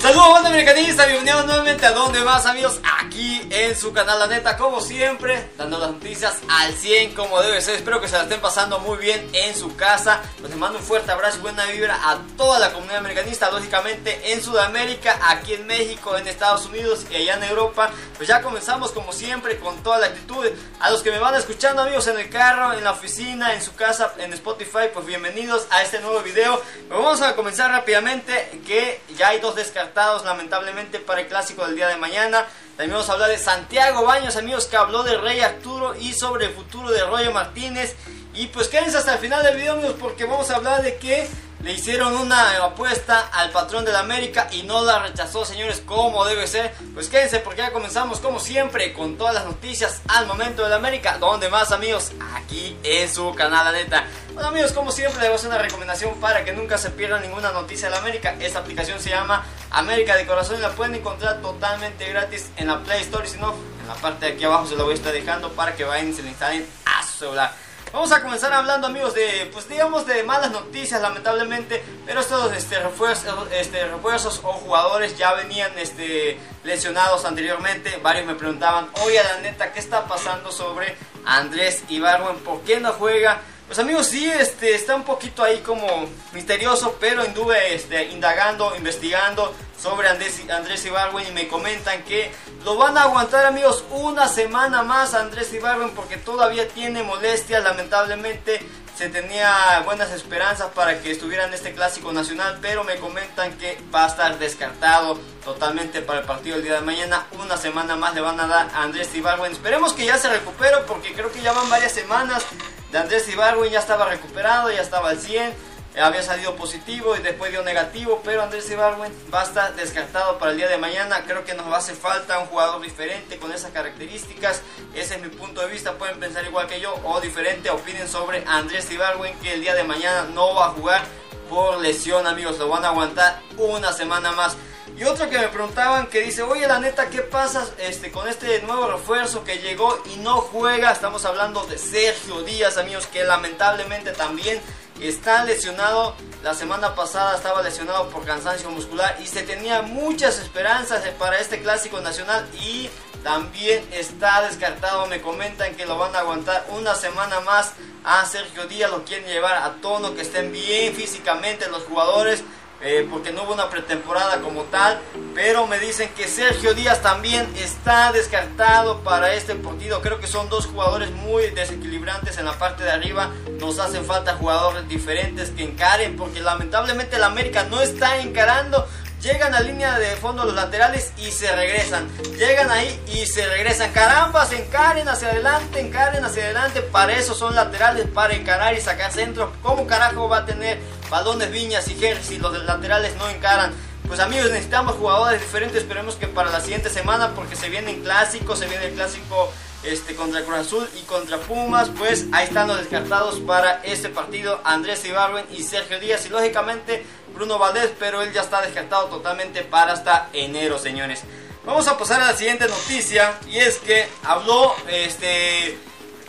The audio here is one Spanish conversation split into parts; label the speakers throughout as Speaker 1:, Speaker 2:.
Speaker 1: Saludos banda americanista, bienvenidos nuevamente a Donde Más amigos, aquí en su canal La Neta, como siempre, dando las noticias al 100 como debe ser, espero que se la estén pasando muy bien en su casa, pues les mando un fuerte abrazo y buena vibra a toda la comunidad americanista, lógicamente en Sudamérica, aquí en México, en Estados Unidos y allá en Europa, pues ya comenzamos como siempre con toda la actitud, a los que me van escuchando amigos en el carro, en la oficina, en su casa, en Spotify, pues bienvenidos a este nuevo video, pues vamos a comenzar rápidamente, que ya hay dos descartados lamentablemente para el clásico del día de mañana. También vamos a hablar de Santiago Baños, amigos, que habló de Rey Arturo y sobre el futuro de Roger Martínez. Y pues quédense hasta el final del video, amigos, porque vamos a hablar de que le hicieron una apuesta al patrón de la América y no la rechazó, señores, como debe ser. Pues quédense porque ya comenzamos, como siempre, con todas las noticias al momento de la América. Donde más, amigos, aquí en su canal, la neta. Bueno, amigos, como siempre, les voy a una recomendación para que nunca se pierdan ninguna noticia de la América. Esta aplicación se llama América de Corazón y la pueden encontrar totalmente gratis en la Play Store. Si no, en la parte de aquí abajo se lo voy a estar dejando para que vayan y se la instalen a su celular. Vamos a comenzar hablando amigos de, pues digamos de malas noticias lamentablemente, pero estos este, refuerzos, este, refuerzos o jugadores ya venían este, lesionados anteriormente, varios me preguntaban, oye la neta, ¿qué está pasando sobre Andrés Ibarwen? ¿Por qué no juega? Pues amigos, sí, este, está un poquito ahí como misterioso, pero anduve este, indagando, investigando sobre Andrés, Andrés Ibarwen y me comentan que lo van a aguantar amigos una semana más Andrés Ibarwen porque todavía tiene molestias, lamentablemente se tenía buenas esperanzas para que estuviera en este clásico nacional, pero me comentan que va a estar descartado totalmente para el partido el día de mañana. Una semana más le van a dar a Andrés Ibarwen. Esperemos que ya se recupere porque creo que ya van varias semanas de Andrés Ibarwen, ya estaba recuperado, ya estaba al 100 había salido positivo y después dio negativo, pero Andrés Ibarwen va a estar descartado para el día de mañana. Creo que nos hace falta un jugador diferente con esas características. Ese es mi punto de vista. Pueden pensar igual que yo o diferente. Opinen sobre Andrés Ibarwen que el día de mañana no va a jugar por lesión, amigos. Lo van a aguantar una semana más. Y otro que me preguntaban que dice, oye la neta, ¿qué pasa este, con este nuevo refuerzo que llegó y no juega? Estamos hablando de Sergio Díaz, amigos, que lamentablemente también está lesionado. La semana pasada estaba lesionado por cansancio muscular y se tenía muchas esperanzas para este clásico nacional y también está descartado. Me comentan que lo van a aguantar una semana más a Sergio Díaz. Lo quieren llevar a tono, que estén bien físicamente los jugadores. Eh, porque no hubo una pretemporada como tal, pero me dicen que Sergio Díaz también está descartado para este partido. Creo que son dos jugadores muy desequilibrantes en la parte de arriba. Nos hacen falta jugadores diferentes que encaren, porque lamentablemente el América no está encarando. Llegan a línea de fondo los laterales y se regresan. Llegan ahí y se regresan. Caramba, se encaren hacia adelante, encaren hacia adelante. Para eso son laterales, para encarar y sacar centro. ¿Cómo carajo va a tener balones Viñas y Jerry si los laterales no encaran? Pues amigos, necesitamos jugadores diferentes. Esperemos que para la siguiente semana, porque se vienen clásicos, se viene el clásico este, contra Cruz Azul y contra Pumas, pues ahí están los descartados para este partido, Andrés Ibarwen y Sergio Díaz y lógicamente Bruno Valdés, pero él ya está descartado totalmente para hasta enero, señores. Vamos a pasar a la siguiente noticia y es que habló este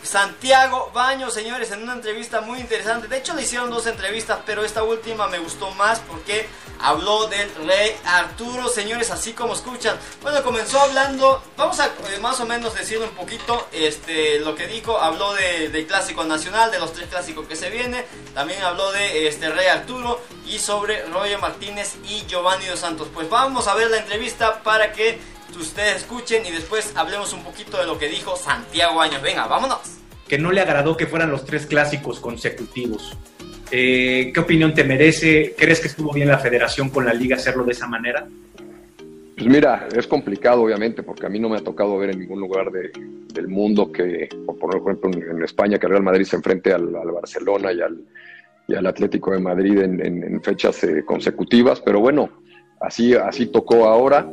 Speaker 1: Santiago Baños, señores, en una entrevista muy interesante. De hecho, le hicieron dos entrevistas, pero esta última me gustó más porque habló del rey Arturo, señores, así como escuchan. Bueno, comenzó hablando, vamos a eh, más o menos decirle un poquito este, lo que dijo. Habló de, del clásico nacional, de los tres clásicos que se vienen. También habló de este rey Arturo y sobre Roger Martínez y Giovanni Dos Santos. Pues vamos a ver la entrevista para que ustedes escuchen y después hablemos un poquito de lo que dijo Santiago Años. Venga, vámonos.
Speaker 2: Que no le agradó que fueran los tres clásicos consecutivos. Eh, ¿Qué opinión te merece? ¿Crees que estuvo bien la federación con la liga hacerlo de esa manera?
Speaker 3: Pues mira, es complicado obviamente porque a mí no me ha tocado ver en ningún lugar del mundo que, por ejemplo en España, que Real Madrid se enfrente al, Barcelona y al, y al, Atlético de Madrid en, fechas eh, consecutivas, pero bueno, así, así tocó ahora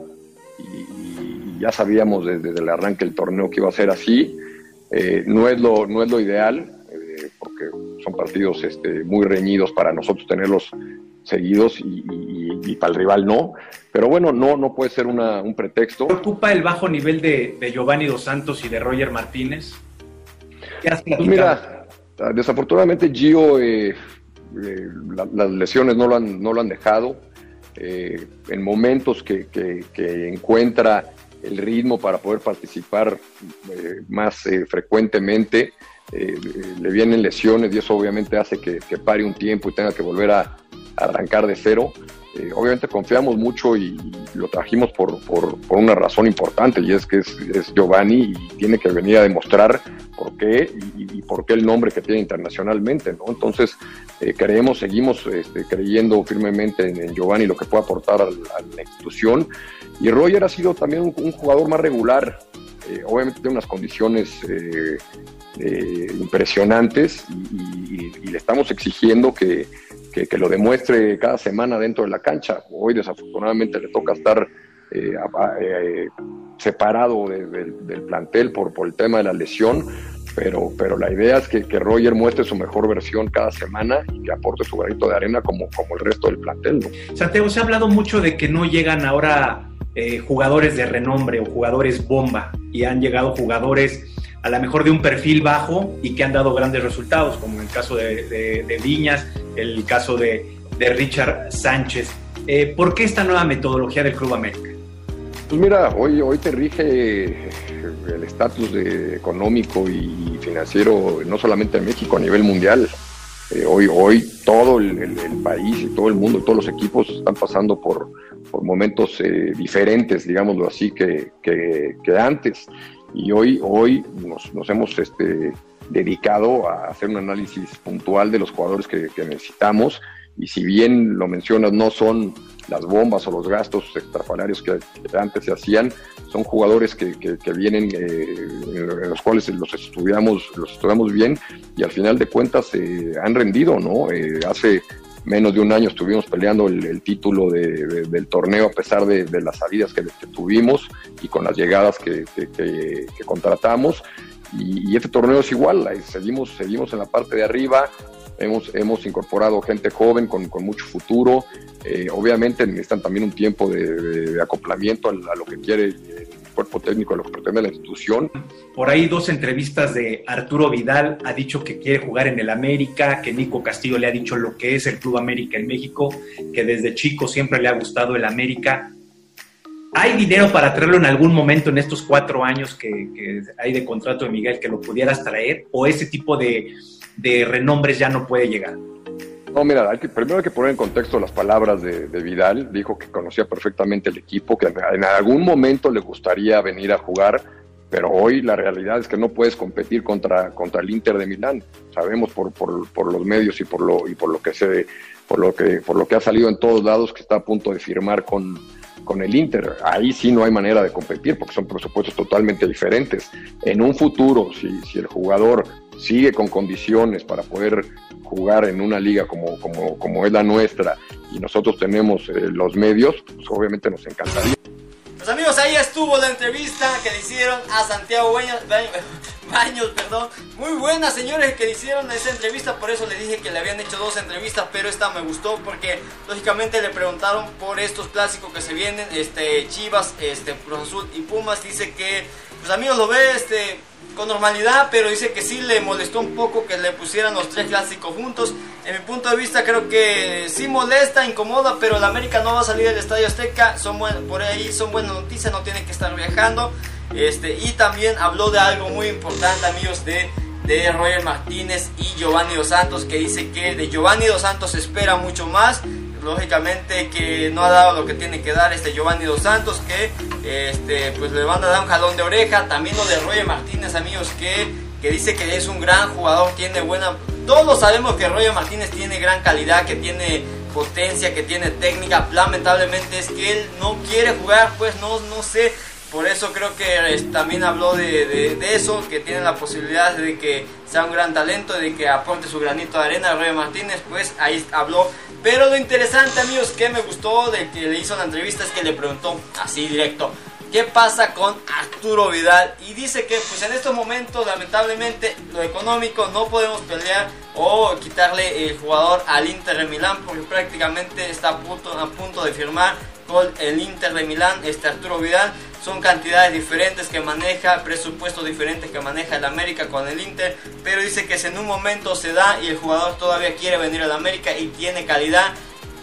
Speaker 3: y, ya sabíamos desde, el arranque del torneo que iba a ser así. Eh, no, es lo, no es lo ideal, porque son partidos este, muy reñidos para nosotros tenerlos seguidos y, para el rival no. Pero bueno, no, no puede ser un pretexto.
Speaker 2: ¿Preocupa el bajo nivel de, Giovanni Dos Santos y de Roger Martínez?
Speaker 3: ¿Qué has pues mira, desafortunadamente Gio, eh, eh, las lesiones no lo han, no lo han dejado. Eh, en momentos que, que, encuentra el ritmo para poder participar más frecuentemente, le vienen lesiones y eso obviamente hace que, pare un tiempo y tenga que volver a, arrancar de cero. Eh, obviamente confiamos mucho y lo trajimos por, por, una razón importante y es que es, Giovanni y tiene que venir a demostrar por qué y, por qué el nombre que tiene internacionalmente, ¿no? Entonces, eh, creemos, seguimos este, creyendo firmemente en, Giovanni lo que puede aportar a, la institución y Roger ha sido también un, jugador más regular, eh, obviamente tiene unas condiciones impresionantes y, le estamos exigiendo que, que, lo demuestre cada semana dentro de la cancha. Hoy desafortunadamente le toca estar eh, eh, separado del plantel por, por el tema de la lesión, pero, pero la idea es que, que, Roger muestre su mejor versión cada semana y que aporte su granito de arena como, como el resto del plantel.
Speaker 2: Santiago, se ha hablado mucho de que no llegan ahora eh, jugadores de renombre o jugadores bomba y han llegado jugadores a lo mejor de un perfil bajo y que han dado grandes resultados, como el caso de, Viñas, el caso de, Richard Sánchez. Eh, ¿Por qué esta nueva metodología del Club América?
Speaker 3: Pues mira, hoy, hoy te rige el estatus económico y financiero no solamente en México, a nivel mundial. Eh, hoy, hoy todo el, país y todo el mundo, todos los equipos están pasando por, por momentos eh, diferentes, digámoslo así, que, que, que antes y hoy, hoy nos, nos hemos este, dedicado a hacer un análisis puntual de los jugadores que, necesitamos y si bien lo mencionas, no son las bombas o los gastos extrafalarios que, antes se hacían, son jugadores que, que, vienen, eh, en los cuales los estudiamos, los estudiamos bien y al final de cuentas eh, han rendido, ¿no? Eh, hace menos de un año estuvimos peleando el, título del torneo a pesar de, las salidas que, tuvimos y con las llegadas que, contratamos. Y, este torneo es igual, seguimos, seguimos en la parte de arriba, hemos, hemos incorporado gente joven con, mucho futuro. Eh, obviamente necesitan también un tiempo de, acoplamiento a, lo que quiere cuerpo técnico lo que pretende la institución.
Speaker 2: Por ahí dos entrevistas de Arturo Vidal ha dicho que quiere jugar en el América, que Nico Castillo le ha dicho lo que es el Club América en México, que desde chico siempre le ha gustado el América. ¿Hay dinero para traerlo en algún momento en estos cuatro años que, hay de contrato de Miguel que lo pudieras traer? ¿O ese tipo de, de renombres ya no puede llegar?
Speaker 3: No, mira, primero hay que poner en contexto las palabras de, Vidal. Dijo que conocía perfectamente el equipo, que en algún momento le gustaría venir a jugar, pero hoy la realidad es que no puedes competir contra, contra el Inter de Milán. Sabemos por, por, por los medios y por lo, y por lo que se por lo que, por lo que ha salido en todos lados que está a punto de firmar con, con el Inter. Ahí sí no hay manera de competir porque son presupuestos totalmente diferentes. En un futuro, si, si el jugador sigue con condiciones para poder jugar en una liga como, como, como es la nuestra y nosotros tenemos eh, los medios, pues obviamente nos encantaría.
Speaker 1: Pues amigos, ahí estuvo la entrevista que le hicieron a Santiago Baños, Baños, perdón. Muy buena, señores, que le hicieron esa entrevista, por eso le dije que le habían hecho dos entrevistas, pero esta me gustó porque lógicamente le preguntaron por estos clásicos que se vienen, este Chivas, este Cruz Azul y Pumas, dice que pues amigos lo ve este con normalidad, pero dice que sí le molestó un poco que le pusieran los tres clásicos juntos. En mi punto de vista creo que sí molesta, incomoda, pero la América no va a salir del Estadio Azteca, son por ahí son buenas noticias, no tienen que estar viajando. Este, y también habló de algo muy importante, amigos, de, de Roger Martínez y Giovanni Dos Santos, que dice que de Giovanni Dos Santos espera mucho más lógicamente que no ha dado lo que tiene que dar este Giovanni Dos Santos, que este, pues le van a dar un jalón de oreja. También lo de Roger Martínez, amigos, que, que dice que es un gran jugador, tiene buena... Todos sabemos que Roger Martínez tiene gran calidad, que tiene potencia, que tiene técnica. Lamentablemente es que él no quiere jugar, pues no, no sé. Por eso creo que también habló de, eso, que tiene la posibilidad de que sea un gran talento, de que aporte su granito de arena. Roger Martínez, pues ahí habló pero lo interesante, amigos, que me gustó de que le hizo la entrevista es que le preguntó así directo, qué pasa con Arturo Vidal y dice que pues en estos momentos lamentablemente lo económico no podemos pelear o quitarle el jugador al Inter de Milán porque prácticamente está a punto, a punto de firmar con el Inter de Milán este Arturo Vidal. Son cantidades diferentes que maneja, presupuestos diferentes que maneja el América con el Inter, pero dice que si en un momento se da y el jugador todavía quiere venir al América y tiene calidad,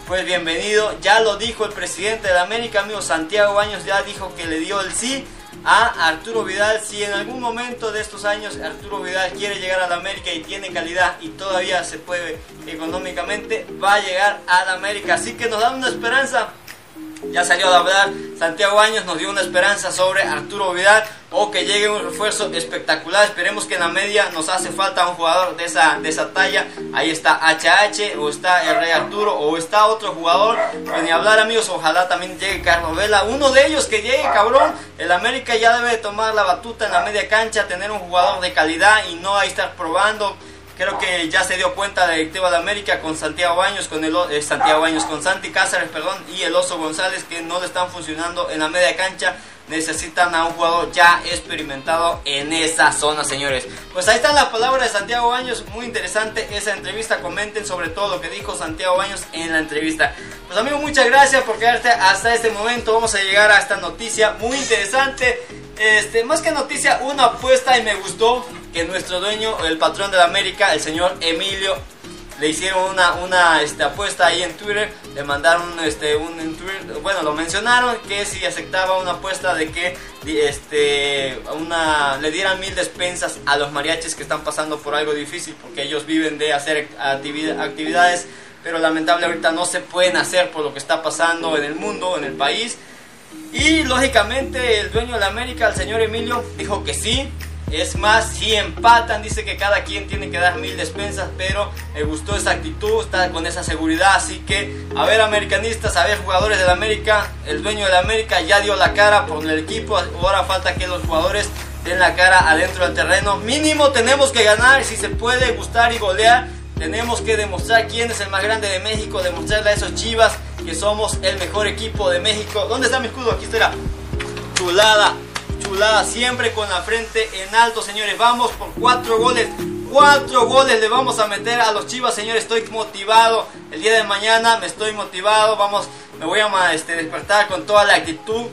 Speaker 1: pues bienvenido. Ya lo dijo el presidente de América, amigo Santiago Baños, ya dijo que le dio el sí a Arturo Vidal. Si en algún momento de estos años Arturo Vidal quiere llegar a la América y tiene calidad y todavía se puede económicamente, va a llegar a la América. Así que nos da una esperanza ya salió a hablar Santiago Años, nos dio una esperanza sobre Arturo Vidal o que llegue un refuerzo espectacular. Esperemos que en la media nos hace falta un jugador de esa, de esa talla. Ahí está HH o está el Rey Arturo o está otro jugador. Pues ni hablar amigos, ojalá también llegue Carlos Vela. Uno de ellos que llegue, cabrón. El América ya debe tomar la batuta en la media cancha, tener un jugador de calidad y no ahí estar probando Creo que ya se dio cuenta la directiva de América con Santiago Baños, con el eh, Santiago Baños, con Santi Cáceres, perdón, y el Oso González que no le están funcionando en la media cancha. Necesitan a un jugador ya experimentado en esa zona, señores. Pues ahí están las palabras de Santiago Baños. Muy interesante esa entrevista. Comenten sobre todo lo que dijo Santiago Baños en la entrevista. Pues amigos, muchas gracias por quedarte hasta este momento. Vamos a llegar a esta noticia muy interesante. Este, más que noticia, una apuesta y me gustó que nuestro dueño, el patrón de la América, el señor Emilio, le hicieron una, una este, apuesta ahí en Twitter, le mandaron este, un bueno, lo mencionaron que si aceptaba una apuesta de que este, una, le dieran mil despensas a los mariachis que están pasando por algo difícil, porque ellos viven de hacer actividades, pero lamentablemente ahorita no se pueden hacer por lo que está pasando en el mundo, en el país. Y lógicamente el dueño de la América, el señor Emilio, dijo que sí. Es más, si empatan, dice que cada quien tiene que dar mil despensas, pero me gustó esa actitud, está con esa seguridad. Así que, a ver, americanistas, a ver, jugadores de la América, el dueño de la América ya dio la cara por el equipo. Ahora falta que los jugadores den la cara adentro del terreno. Mínimo tenemos que ganar, si se puede gustar y golear. Tenemos que demostrar quién es el más grande de México, demostrarle a esos chivas que somos el mejor equipo de México. ¿Dónde está mi escudo? Aquí está. Chulada, siempre con la frente en alto, señores. Vamos por cuatro goles. Cuatro goles le vamos a meter a los Chivas, señores. Estoy motivado. El día de mañana me estoy motivado. Vamos, me voy a este, despertar con toda la actitud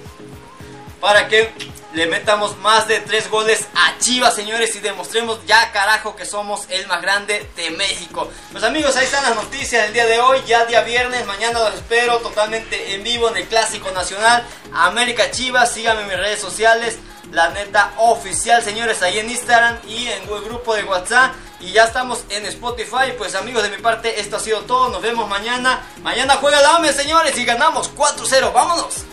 Speaker 1: para que le metamos más de tres goles a Chivas, señores, y demostremos ya carajo que somos el más grande de México. Pues amigos, ahí están las noticias del día de hoy, ya día viernes, mañana los espero totalmente en vivo en el Clásico Nacional, América Chivas, síganme en mis redes sociales, la neta oficial, señores, ahí en Instagram y en el grupo de WhatsApp. Y ya estamos en Spotify. Pues amigos, de mi parte, esto ha sido todo. Nos vemos mañana. Mañana juega la AME, señores, y ganamos 4-0. ¡Vámonos!